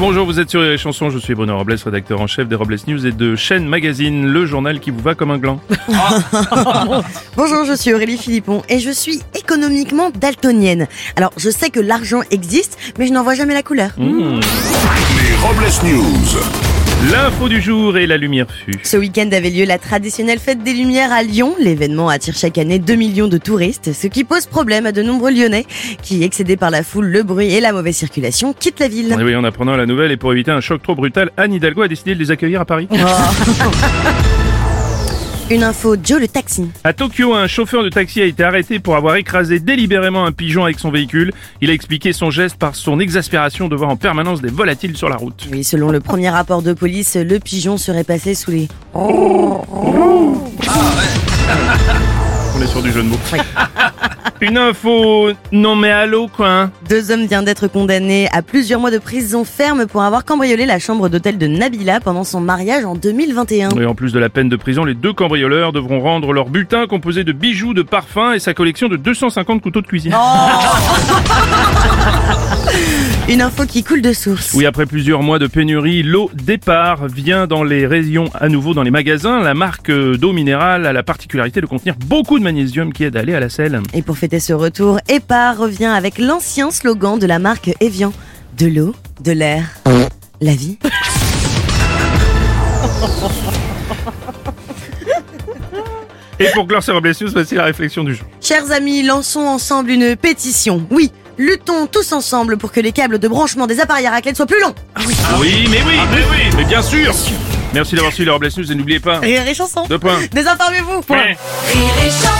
Bonjour, vous êtes sur les chansons, je suis Bruno Robles, rédacteur en chef des Robles News et de Chaîne Magazine, le journal qui vous va comme un gland. Bonjour, je suis Aurélie Philippon et je suis économiquement daltonienne. Alors, je sais que l'argent existe, mais je n'en vois jamais la couleur. Les Robles News. L'info du jour et la lumière fut. Ce week-end avait lieu la traditionnelle fête des Lumières à Lyon. L'événement attire chaque année 2 millions de touristes, ce qui pose problème à de nombreux Lyonnais qui, excédés par la foule, le bruit et la mauvaise circulation, quittent la ville. Et oui, en apprenant la nouvelle et pour éviter un choc trop brutal, Anne Hidalgo a décidé de les accueillir à Paris. Une info, Joe le taxi. À Tokyo, un chauffeur de taxi a été arrêté pour avoir écrasé délibérément un pigeon avec son véhicule. Il a expliqué son geste par son exaspération de voir en permanence des volatiles sur la route. Oui, selon le premier rapport de police, le pigeon serait passé sous les... On est sur du jeu de mots. Une info, non mais allô quoi. hein. Deux hommes viennent d'être condamnés à plusieurs mois de prison ferme pour avoir cambriolé la chambre d'hôtel de Nabila pendant son mariage en 2021. Et en plus de la peine de prison, les deux cambrioleurs devront rendre leur bulletin composé de bijoux, de parfums et sa collection de 250 couteaux de cuisine. Une info qui coule de source. Oui, après plusieurs mois de pénurie, l'eau départ vient dans les rayons à nouveau dans les magasins. La marque euh, d'eau minérale a la particularité de contenir beaucoup de magnésium qui aide à aller à la selle. Et pour fêter ce retour, EPA revient avec l'ancien slogan de la marque Evian. De l'eau, de l'air, la vie. Et pour clore ces News, voici la réflexion du jour. Chers amis, lançons ensemble une pétition. Oui, luttons tous ensemble pour que les câbles de branchement des appareils à raclette soient plus longs. Oui, mais oui, mais oui, mais bien sûr Merci d'avoir suivi les Robles News et n'oubliez pas... Rire et chanson. Deux points. Désinformez-vous. point. Rire et chanson